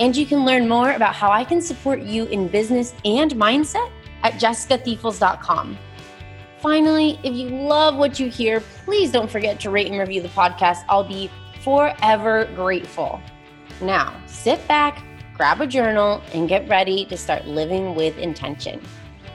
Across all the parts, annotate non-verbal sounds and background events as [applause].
and you can learn more about how I can support you in business and mindset at jessicathiefels.com. Finally, if you love what you hear, please don't forget to rate and review the podcast. I'll be forever grateful. Now, sit back, grab a journal, and get ready to start living with intention.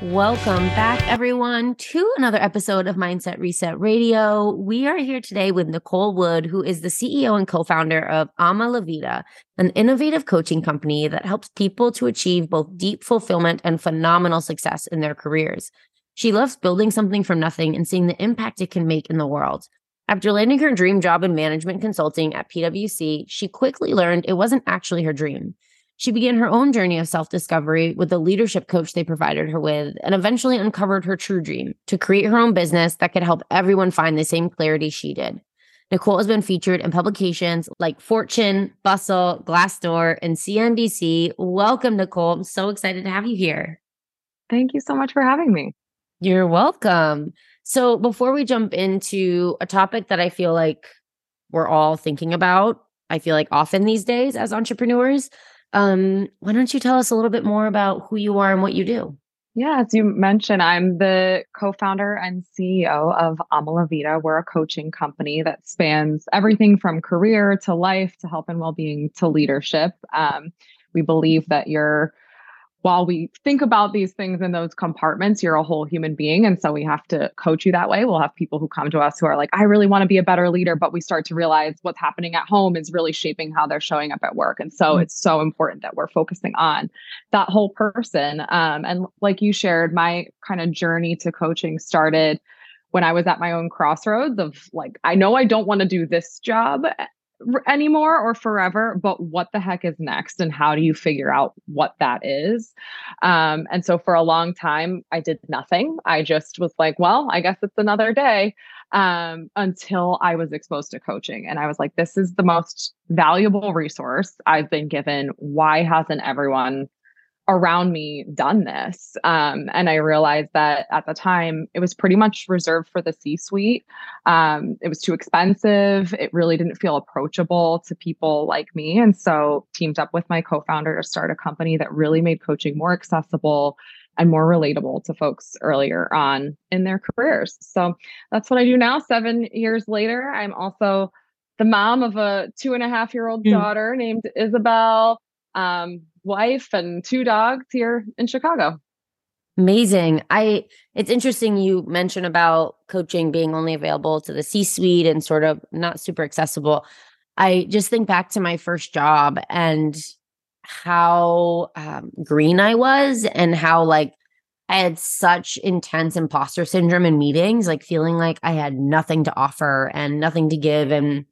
Welcome back, everyone, to another episode of Mindset Reset Radio. We are here today with Nicole Wood, who is the CEO and co founder of Ama La Vida, an innovative coaching company that helps people to achieve both deep fulfillment and phenomenal success in their careers. She loves building something from nothing and seeing the impact it can make in the world. After landing her dream job in management consulting at PwC, she quickly learned it wasn't actually her dream. She began her own journey of self discovery with the leadership coach they provided her with, and eventually uncovered her true dream to create her own business that could help everyone find the same clarity she did. Nicole has been featured in publications like Fortune, Bustle, Glassdoor, and CNBC. Welcome, Nicole. I'm so excited to have you here. Thank you so much for having me. You're welcome. So, before we jump into a topic that I feel like we're all thinking about, I feel like often these days as entrepreneurs, um, why don't you tell us a little bit more about who you are and what you do? Yeah, as you mentioned, I'm the co-founder and CEO of Ama La Vida. We're a coaching company that spans everything from career to life to health and well-being to leadership. Um, we believe that you're while we think about these things in those compartments, you're a whole human being. And so we have to coach you that way. We'll have people who come to us who are like, I really want to be a better leader, but we start to realize what's happening at home is really shaping how they're showing up at work. And so mm-hmm. it's so important that we're focusing on that whole person. Um, and like you shared, my kind of journey to coaching started when I was at my own crossroads of like, I know I don't want to do this job anymore or forever, but what the heck is next and how do you figure out what that is? Um, and so for a long time, I did nothing. I just was like, well, I guess it's another day um, until I was exposed to coaching. And I was like, this is the most valuable resource I've been given. Why hasn't everyone around me done this. Um, and I realized that at the time it was pretty much reserved for the C suite. Um, it was too expensive. It really didn't feel approachable to people like me. And so teamed up with my co founder to start a company that really made coaching more accessible and more relatable to folks earlier on in their careers. So that's what I do now. Seven years later, I'm also the mom of a two and a half year old mm. daughter named Isabel. Um, wife and two dogs here in Chicago. Amazing. I it's interesting you mentioned about coaching being only available to the C-suite and sort of not super accessible. I just think back to my first job and how um, green I was and how like I had such intense imposter syndrome in meetings, like feeling like I had nothing to offer and nothing to give. And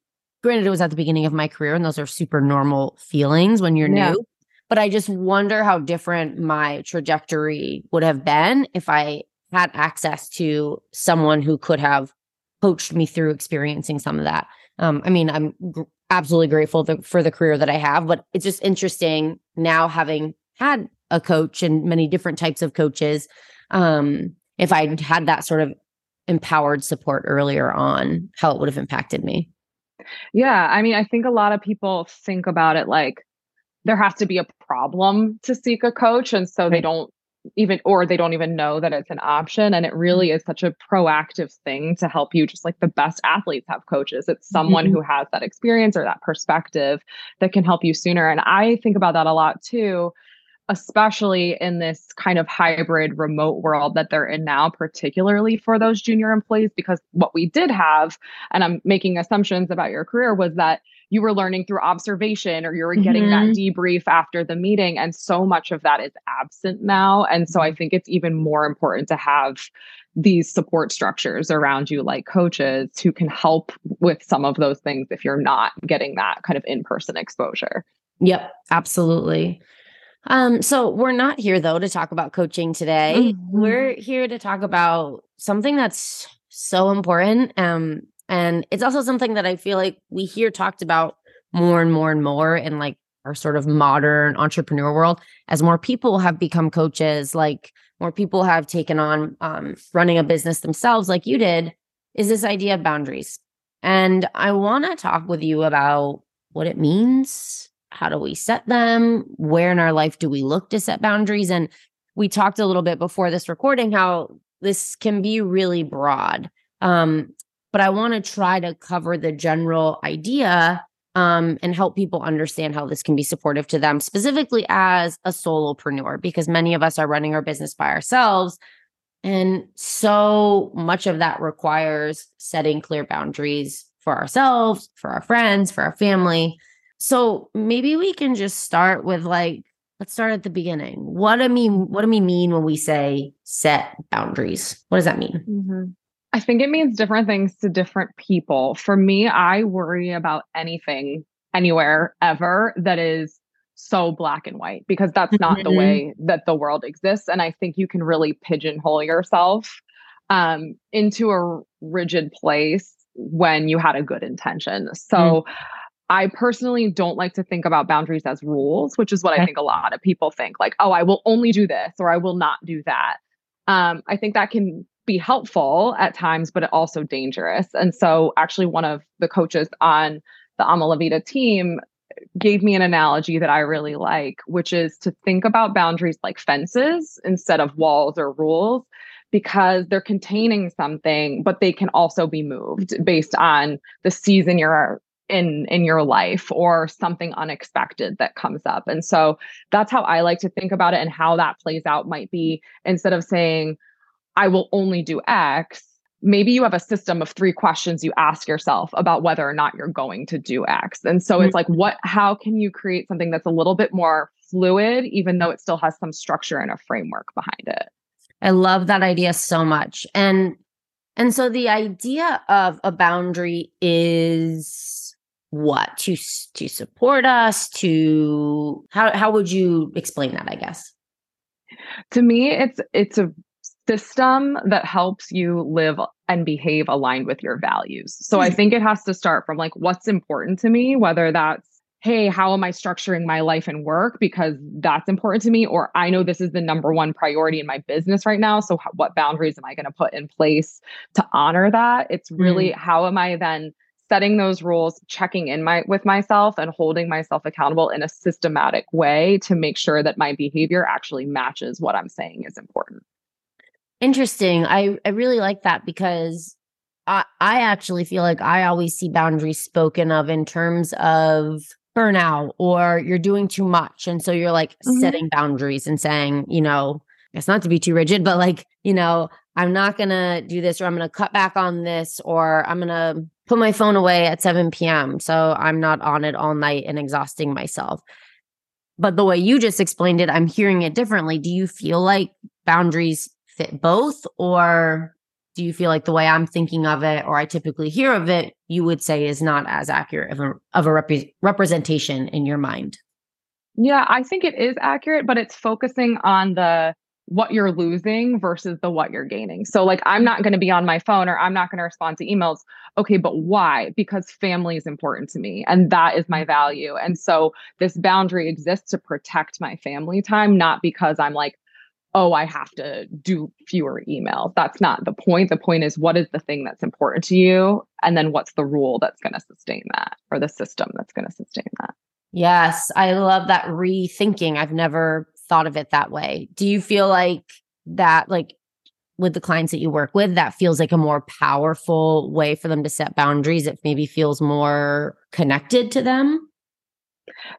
granted, it was at the beginning of my career, and those are super normal feelings when you're yeah. new but I just wonder how different my trajectory would have been if I had access to someone who could have coached me through experiencing some of that. Um, I mean, I'm gr- absolutely grateful th- for the career that I have, but it's just interesting now having had a coach and many different types of coaches. Um, if I had that sort of empowered support earlier on, how it would have impacted me. Yeah. I mean, I think a lot of people think about it like, there has to be a problem to seek a coach and so they don't even or they don't even know that it's an option and it really mm-hmm. is such a proactive thing to help you just like the best athletes have coaches it's someone mm-hmm. who has that experience or that perspective that can help you sooner and i think about that a lot too especially in this kind of hybrid remote world that they're in now particularly for those junior employees because what we did have and i'm making assumptions about your career was that you were learning through observation or you were getting mm-hmm. that debrief after the meeting. And so much of that is absent now. And so I mm-hmm. think it's even more important to have these support structures around you, like coaches who can help with some of those things if you're not getting that kind of in person exposure. Yep, absolutely. Um, so we're not here though to talk about coaching today. Mm-hmm. We're here to talk about something that's so important. Um, and it's also something that I feel like we hear talked about more and more and more in like our sort of modern entrepreneur world as more people have become coaches, like more people have taken on um, running a business themselves, like you did, is this idea of boundaries. And I want to talk with you about what it means. How do we set them? Where in our life do we look to set boundaries? And we talked a little bit before this recording how this can be really broad. Um, but I want to try to cover the general idea um, and help people understand how this can be supportive to them, specifically as a solopreneur, because many of us are running our business by ourselves. And so much of that requires setting clear boundaries for ourselves, for our friends, for our family. So maybe we can just start with like, let's start at the beginning. What do I mean? What do we mean when we say set boundaries? What does that mean? Mm-hmm. I think it means different things to different people. For me, I worry about anything, anywhere, ever that is so black and white because that's not mm-hmm. the way that the world exists. And I think you can really pigeonhole yourself um, into a rigid place when you had a good intention. So mm. I personally don't like to think about boundaries as rules, which is what I think a lot of people think like, oh, I will only do this or I will not do that. Um, I think that can be helpful at times, but also dangerous. And so, actually, one of the coaches on the Ama Vida team gave me an analogy that I really like, which is to think about boundaries like fences instead of walls or rules because they're containing something, but they can also be moved based on the season you're in in your life or something unexpected that comes up. And so that's how I like to think about it and how that plays out might be instead of saying I will only do X, maybe you have a system of three questions you ask yourself about whether or not you're going to do X. And so mm-hmm. it's like, what, how can you create something that's a little bit more fluid, even though it still has some structure and a framework behind it? I love that idea so much. And, and so the idea of a boundary is what to to support us to how how would you explain that i guess to me it's it's a system that helps you live and behave aligned with your values. So I hmm. think it has to start from like what's important to me, whether that's hey, how am I structuring my life and work because that's important to me or I know this is the number one priority in my business right now, so what boundaries am I going to put in place to honor that? It's really mm. how am I then setting those rules, checking in my with myself and holding myself accountable in a systematic way to make sure that my behavior actually matches what I'm saying is important. Interesting. I, I really like that because I, I actually feel like I always see boundaries spoken of in terms of burnout or you're doing too much. And so you're like mm-hmm. setting boundaries and saying, you know, it's not to be too rigid, but like, you know, I'm not going to do this or I'm going to cut back on this or I'm going to put my phone away at 7 p.m. So I'm not on it all night and exhausting myself. But the way you just explained it, I'm hearing it differently. Do you feel like boundaries fit both or do you feel like the way I'm thinking of it or I typically hear of it you would say is not as accurate of a of a rep- representation in your mind? Yeah, I think it is accurate, but it's focusing on the what you're losing versus the what you're gaining. So like I'm not going to be on my phone or I'm not going to respond to emails. Okay, but why? Because family is important to me and that is my mm-hmm. value. And so this boundary exists to protect my family time, not because I'm like oh, I have to do fewer emails. That's not the point. The point is, what is the thing that's important to you? And then what's the rule that's going to sustain that or the system that's going to sustain that? Yes, I love that rethinking. I've never thought of it that way. Do you feel like that, like with the clients that you work with, that feels like a more powerful way for them to set boundaries? It maybe feels more connected to them?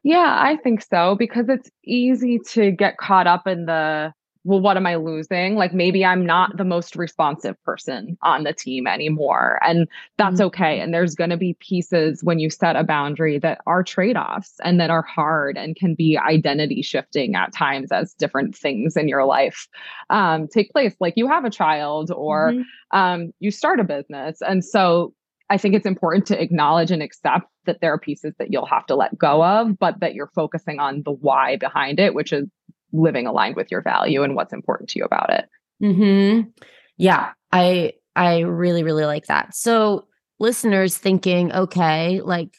Yeah, I think so because it's easy to get caught up in the well, what am I losing? Like maybe I'm not the most responsive person on the team anymore. And that's mm-hmm. okay. And there's going to be pieces when you set a boundary that are trade offs and that are hard and can be identity shifting at times as different things in your life um, take place. Like you have a child or mm-hmm. um, you start a business. And so I think it's important to acknowledge and accept that there are pieces that you'll have to let go of, but that you're focusing on the why behind it, which is living aligned with your value and what's important to you about it. Mhm. Yeah, I I really really like that. So listeners thinking, okay, like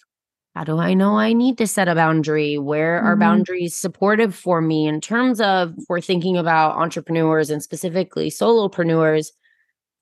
how do I know I need to set a boundary? Where are Mhm. boundaries supportive for me in terms of we're thinking about entrepreneurs and specifically solopreneurs?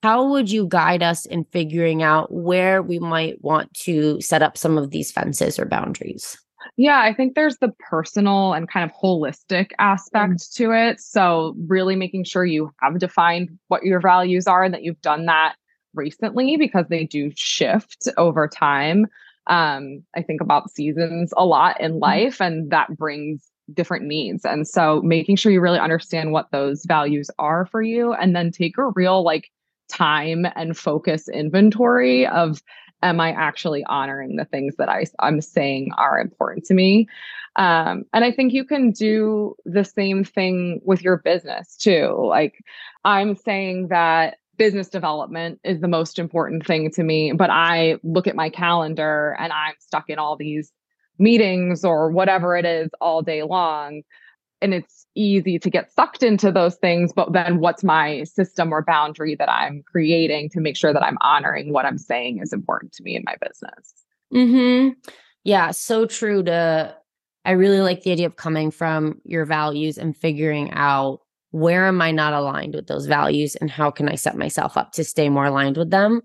How would you guide us in figuring out where we might want to set up some of these fences or boundaries? Yeah, I think there's the personal and kind of holistic aspect to it. So, really making sure you have defined what your values are and that you've done that recently because they do shift over time. Um, I think about seasons a lot in life, and that brings different needs. And so, making sure you really understand what those values are for you, and then take a real like time and focus inventory of am I actually honoring the things that I, I'm saying are important to me? Um, and I think you can do the same thing with your business too. Like I'm saying that business development is the most important thing to me, but I look at my calendar and I'm stuck in all these meetings or whatever it is all day long. And it's easy to get sucked into those things. But then what's my system or boundary that I'm creating to make sure that I'm honoring what I'm saying is important to me in my business? hmm Yeah, so true to I really like the idea of coming from your values and figuring out where am I not aligned with those values and how can I set myself up to stay more aligned with them.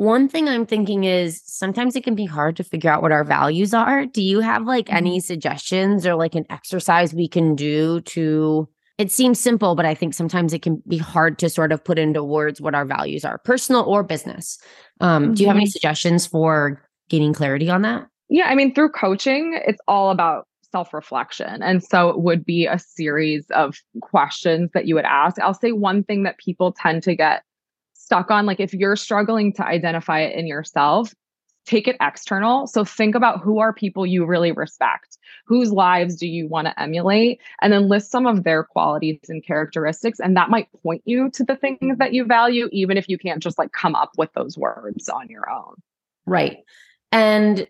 One thing I'm thinking is sometimes it can be hard to figure out what our values are. Do you have like any suggestions or like an exercise we can do to it seems simple, but I think sometimes it can be hard to sort of put into words what our values are, personal or business. Um, Do you have any Mhm. suggestions for gaining clarity on that? Yeah, I mean, through coaching, it's all about self reflection. And so it would be a series of questions that you would ask. I'll say one thing that people tend to get stuck on like, if you're struggling to identify it in yourself, take it external. So think about who are people you really respect, whose lives do you want to emulate, and then list some of their qualities and characteristics. And that might point you to the things that you value, even if you can't just like come up with those words on your own. Right. And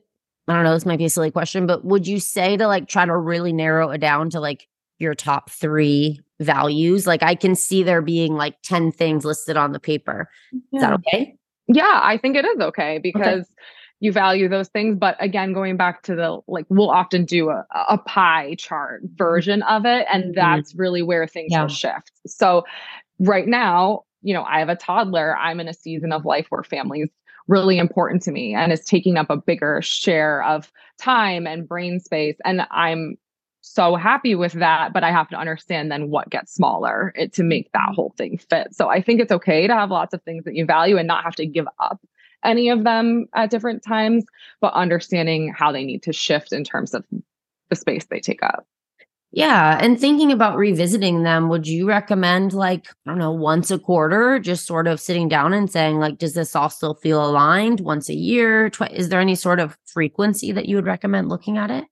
I don't know, this might be a silly question, but would you say to like try to really narrow it down to like your top three values? Like I can see there being like 10 things listed on the paper. Is that okay? Yeah, I think it is okay because you value those things. But again, going back to the like, we'll often do a, a pie chart version of it. And mm-hmm. that's really where things Yeah. will shift. So, right now, you know, I have a toddler. I'm in a season of life where family is really important to me and is taking up a bigger share of time and brain space. And I'm so happy with that but i have to understand then what gets smaller it, to make that mm-hmm. whole thing fit so i think it's okay to have lots of things that you value and not have to give up any of them at different times but understanding how they need to shift in terms of the space they take up Yeah. And thinking about revisiting them, would you recommend like, I don't know, once a quarter, just sort of sitting down and saying, like, does this all still feel aligned once a year? Twi- is there any sort of frequency that you would recommend looking at it?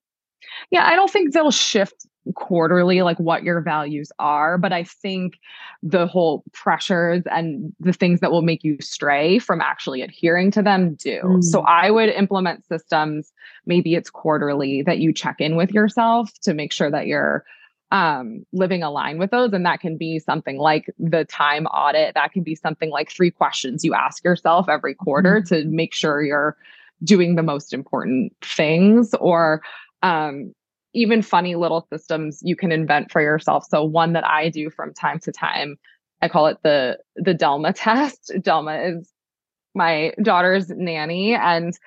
Yeah, I don't think they'll shift quarterly, like what your values are, but I think the whole pressures and the things that will make you stray from actually adhering to them do. So I would implement systems, maybe it's quarterly, that you check in with yourself to make sure that you're um living aligned with those and that can be something like the time audit that can be something like three questions you ask yourself every quarter to make sure you're doing the most important things or um, even funny little systems you can invent for yourself. So one that I do from time to time, I call it the the Delma [laughs] test. Delma is my daughter's nanny and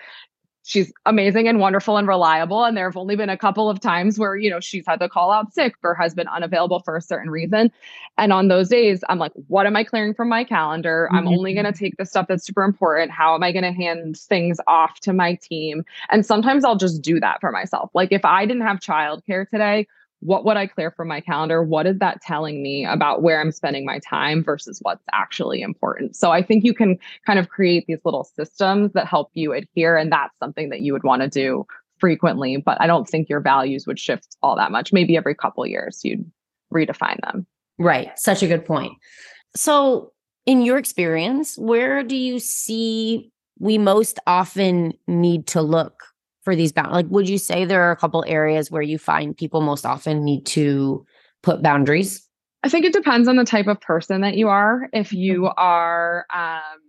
she's amazing and wonderful and reliable and there have only been a couple of times where you know she's had to call out sick or has been unavailable for a certain reason. And on those days i'm like what am i clearing from my calendar? I'm mm-hmm. only going to take the stuff that's super important. How am i going to hand things off to my team? And sometimes i'll just do that for myself. Like if i didn't have childcare today what would I clear from my calendar? What is that telling me about where I'm spending my time versus what's actually important? So I think you can kind of create these little systems that help you adhere. And that's something that you would want to do frequently. But I don't think your values would shift all that much. Maybe every couple years you'd redefine them. Right. Such a good point. So, in your experience, where do you see we most often need to look for these boundaries? Like, would you say there are a couple areas where you find people most often need to put boundaries? I think it depends on the type of person that you are. If you mm-hmm. are um,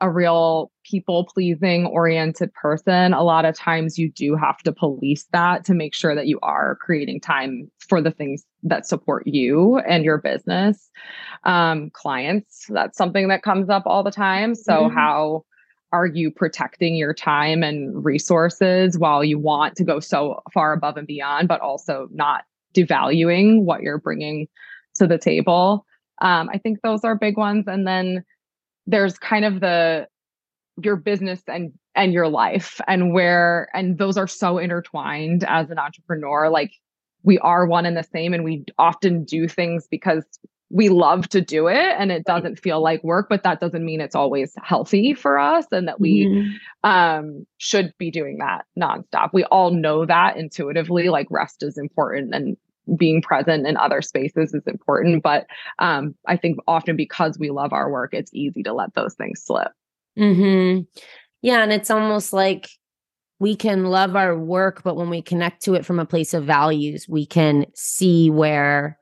a real people pleasing oriented person, a lot of times you do have to police that to make sure that you are creating time for the things that support you and your business. Um, clients, that's something that comes up all the time. So, mm-hmm. how are you protecting your time and resources while you want to go so far above and beyond, but also not devaluing what you're bringing to the table? Um, I think those are big ones. And then there's kind of the your business and and your life and where and those are so intertwined as an entrepreneur like we are one and the same and we often do things because we love to do it and it doesn't feel like work but that doesn't mean it's always healthy for us and that we mm-hmm. um, should be doing that nonstop. We all know that intuitively like rest is important and being present in other spaces is important but um, i think often because we love our work it's easy to let those things slip. Hmm yeah and it's almost like we can love our work but when we connect to it from a place of values we can see where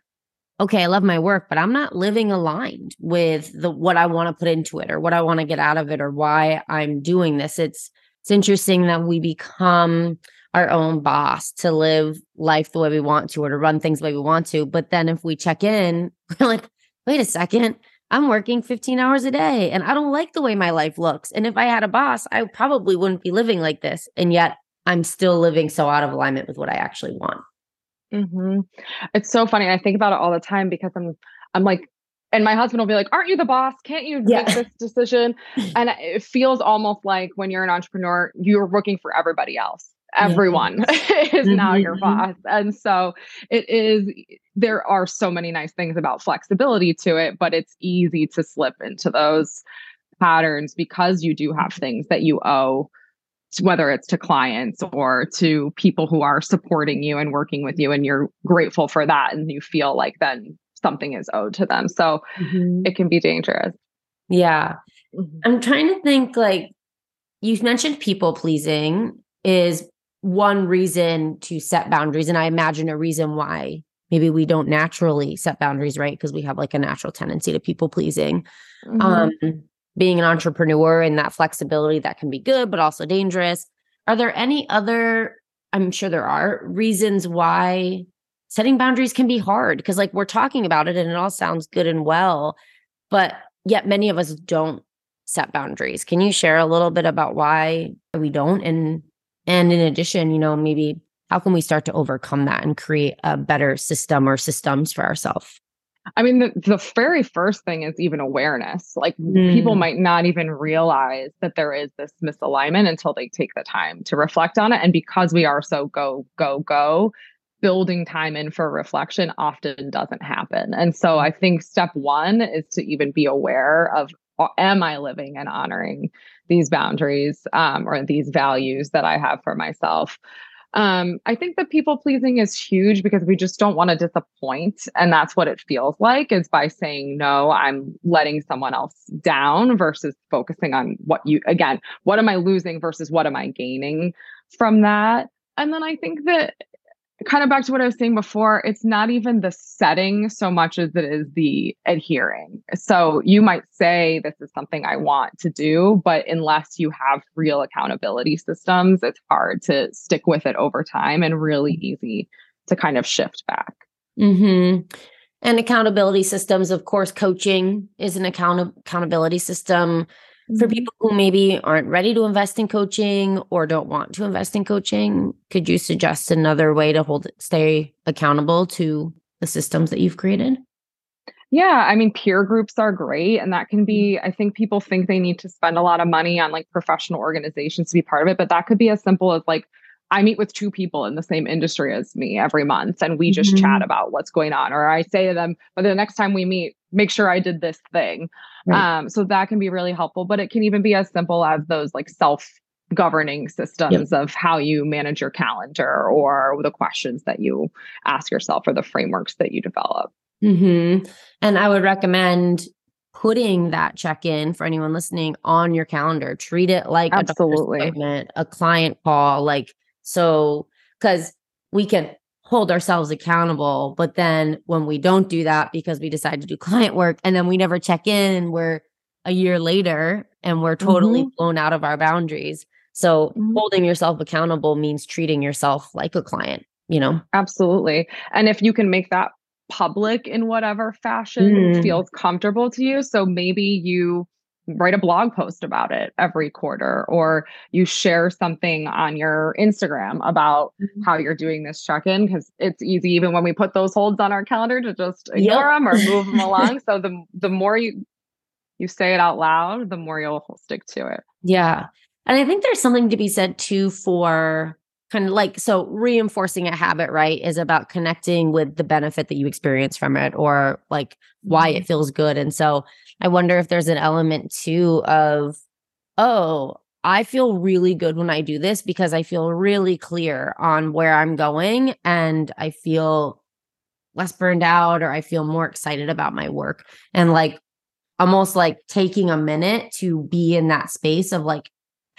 okay i love my work but i'm not living aligned with the what i want to put into it or what i want to get out of it or why i'm doing this it's it's interesting that we become our own boss to live life the way we want to or to run things the way we want to. But then if we check in, [laughs] we're like, wait a second, I'm working 15 hours a day and I don't like the way my life looks. And if I had a boss, I probably wouldn't be living like this. And yet I'm still living so out of alignment with what I actually want. Mm-hmm. It's so funny. I think about it all the time because I'm, I'm like, and my husband will be like, "Aren't you the boss? Can't you yeah. make this decision?" [laughs] and it feels almost like when you're an entrepreneur, you're working for everybody else everyone [laughs] is now your mm-hmm. boss. And so it is, there are so many nice things about flexibility to it, but it's easy to slip into those patterns because you do have things that you owe whether it's to clients or to people who are supporting you and working with you and you're grateful for that and you feel like then something is owed to them so mm-hmm. it can be dangerous yeah mm-hmm. i'm trying to think like you've mentioned people pleasing is one reason to set boundaries. And I imagine a reason why maybe we don't naturally set boundaries, right? Because we have like a natural tendency to people pleasing. Mm-hmm. Um, being an entrepreneur and that flexibility that can be good, but also dangerous. Are there any other, I'm sure there are reasons why setting boundaries can be hard? Because like we're talking about it and it all sounds good and well, but yet many of us don't set boundaries. Can you share a little bit about why we don't and and in addition, you know, maybe how can we start to overcome that and create a better system or systems for ourselves? I mean, the, the very first thing is even awareness. Like mm. people might not even realize that there is this misalignment until they take the time to reflect on it. And because we are so go, go, go, building time in for reflection often doesn't happen. And so I think step one is to even be aware of am I living and honoring these boundaries um, or these values that I have for myself? Um, I think that people pleasing is huge because we just don't want to disappoint. And that's what it feels like is by saying, no, I'm letting someone else down versus focusing on what you, again, what am I losing versus what am I gaining from that? And then I think that kind of back to what I was saying before, it's not even the setting so much as it is the adhering. So you might say, This is something I want to do, but unless you have real accountability systems, it's hard to stick with it over time and really easy to kind of shift back. Mm-hmm. And accountability systems, of course, coaching is an account- accountability system for mm-hmm. people who maybe aren't ready to invest in coaching or don't want to invest in coaching could you suggest another way to hold stay accountable to the systems that you've created yeah i mean peer groups are great and that can be mm-hmm. i think people think they need to spend a lot of money on like professional organizations to be part of it but that could be as simple as like I meet with two people in the same industry as me every month and we just mm-hmm. chat about what's going on. Or I say to them, but the next time we meet, make sure I did this thing. Right. Um, so that can be really helpful, but it can even be as simple as those like self governing systems yep. of how you manage your calendar or the questions that you ask yourself or the frameworks that you develop. Mm-hmm. And I would recommend putting that check in for anyone listening on your calendar. Treat it like Absolutely. a appointment, a client call. Like, so, because we can hold ourselves accountable. But then when we don't do that because we decide to do client work and then we never check in and we're a year later and we're totally mm-hmm. blown out of our boundaries. So mm-hmm. holding yourself accountable means treating yourself like a client, you know? Absolutely. And if you can make that public in whatever fashion mm. feels comfortable to you. So maybe you write a blog post about it every quarter or you share something on your Instagram about mm-hmm. how you're doing this check-in because it's easy even when we put those holds on our calendar to just ignore yep. them or move them [laughs] along so the the more you you say it out loud the more you'll stick to it yeah and i think there's something to be said too for kind of like so reinforcing a habit right is about connecting with the benefit that you experience from it or like why it mm-hmm. feels good and so i wonder if there's an element too of oh i feel really good when i do this because i feel really clear on where i'm going and i feel less burned out or i feel more excited about my work and like almost like taking a minute to be in that space of like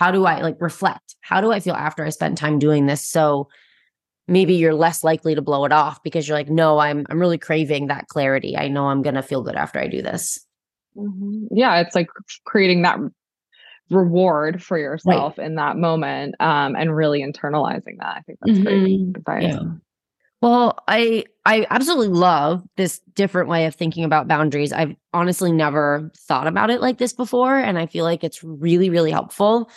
how do I like reflect? How do I feel after I spend time doing this? So maybe you're less likely to blow it off because you're like, no, I'm I'm really craving that clarity. I know I'm gonna feel good after I do this. Mm-hmm. Yeah, it's like creating that reward for yourself right. in that moment um, and really internalizing that. I think that's mm-hmm. great advice. Yeah. Well, I I absolutely love this different way of thinking about boundaries. I've honestly never thought about it like this before and I feel like it's really really helpful.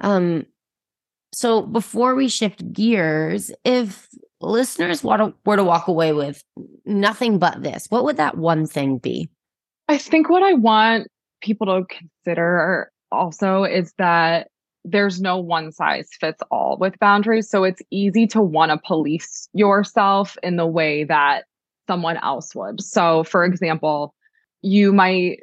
Um so before we shift gears, if listeners want were to walk away with nothing but this, what would that one thing be? I think what I want people to consider also is that there's no one size fits all with boundaries. So it's easy to want to police yourself in the way that someone else would. So, for example, you might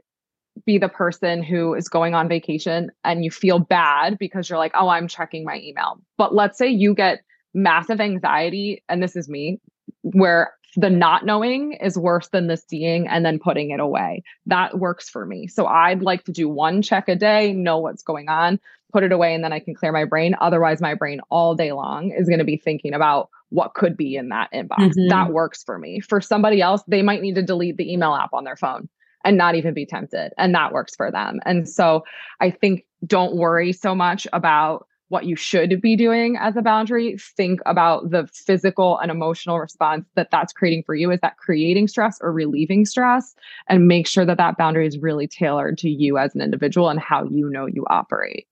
be the person who is going on vacation and you feel bad because you're like, oh, I'm checking my email. But let's say you get massive anxiety, and this is me, where the not knowing is worse than the seeing and then putting it away. That works for me. So I'd like to do one check a day, know what's going on, put it away, and then I can clear my brain. Otherwise, my brain all day long is going to be thinking about what could be in that inbox. Mm-hmm. That works for me. For somebody else, they might need to delete the email app on their phone and not even be tempted. And that works for them. And so I think don't worry so much about what you should be doing as a boundary think about the physical and emotional response that that's creating for you. Is that creating stress or relieving stress? And make sure that that boundary is really tailored to you as an individual and how you know you operate.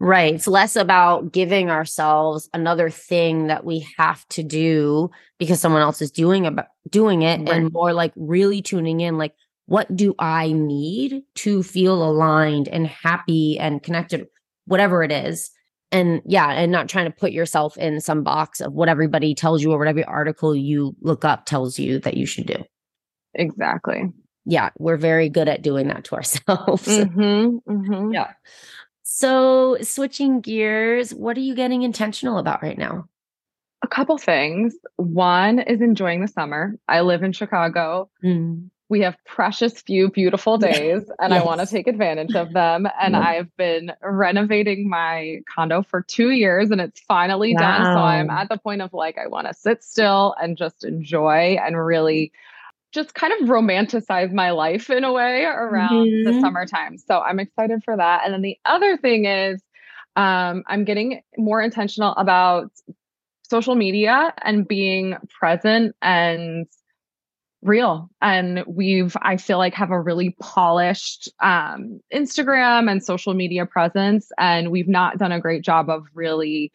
Right. It's less about giving ourselves another thing that we have to do because someone else is doing about doing it right. and more like really tuning in like what do i need to feel aligned and happy and connected whatever it is and yeah and not trying to put yourself in some box of what everybody tells you or what every article you look up tells you that you should do. Exactly. Yeah we're very good at doing that to ourselves. [laughs] Mm-hmm, mm-hmm. yeah. So switching gears what are you getting intentional about right now? A couple things. One is enjoying the summer. I live in chicago. Mm we have precious few beautiful [laughs] days and yes. I want to take advantage of them. And I've been renovating my condo for two years and it's finally wow. done. So I'm at the point of like, I want to sit still and just enjoy and really just kind of romanticize my life in a way around mm-hmm. the summertime. So I'm excited for that. And then the other thing is, um, I'm getting more intentional about social media and being present and real. And we've i feel like have a really polished um, instagram and social media presence. And we've not done a great job of really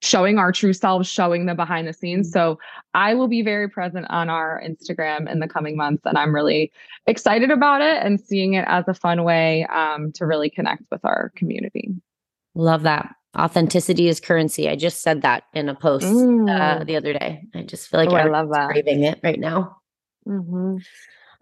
showing our true selves showing the behind the scenes. Mm. so i will be very present on our instagram in the coming months and i'm really excited about it and seeing it as a fun way um, to really connect with our community. Love that authenticity is currency. I just said that in a post uh, mm. uh, the other day. I just feel like oh, I love that. craving it right now. Mm-hmm.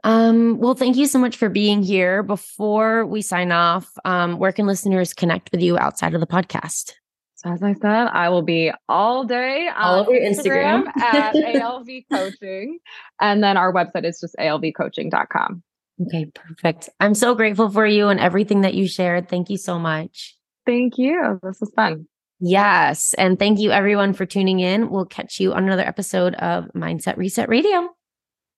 Um, well, thank you so much for being here. Before we sign off, um, where can listeners connect with you outside of the podcast? So as I said, I will be all day all over Instagram, Instagram at [laughs] ALV Coaching. And then our website is just alvcoaching.com. Okay, perfect. I'm so grateful for you and everything that you shared. Thank you so much. Thank you. This was fun. Yes. And thank you everyone for tuning in. We'll catch you on another episode of Mindset Reset Radio.